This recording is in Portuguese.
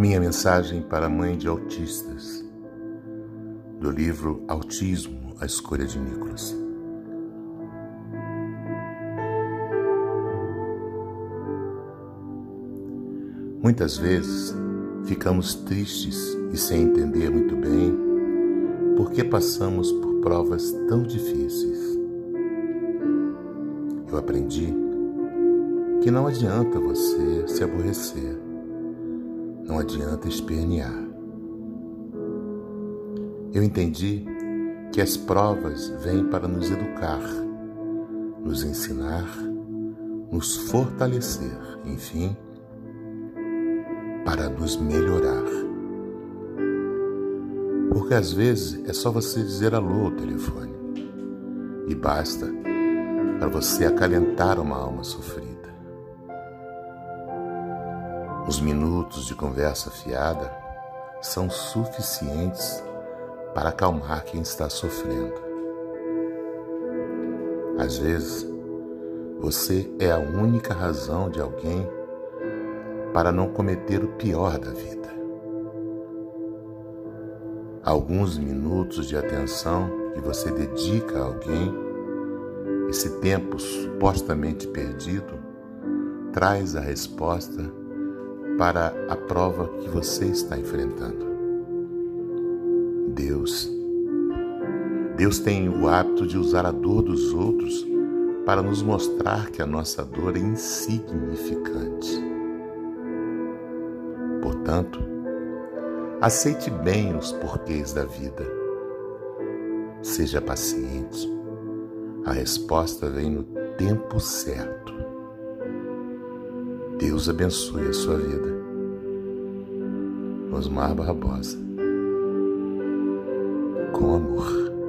Minha mensagem para a mãe de autistas, do livro Autismo, a escolha de Nicolas. Muitas vezes ficamos tristes e sem entender muito bem por que passamos por provas tão difíceis. Eu aprendi que não adianta você se aborrecer não adianta espernear. Eu entendi que as provas vêm para nos educar, nos ensinar, nos fortalecer, enfim, para nos melhorar. Porque às vezes é só você dizer alô ao telefone e basta para você acalentar uma alma sofrida. Os minutos de conversa fiada são suficientes para acalmar quem está sofrendo. Às vezes, você é a única razão de alguém para não cometer o pior da vida. Alguns minutos de atenção que você dedica a alguém, esse tempo supostamente perdido, traz a resposta para a prova que você está enfrentando. Deus. Deus tem o hábito de usar a dor dos outros para nos mostrar que a nossa dor é insignificante. Portanto, aceite bem os porquês da vida. Seja paciente. A resposta vem no tempo certo. Deus abençoe a sua vida. Osmar Barbosa. Com amor.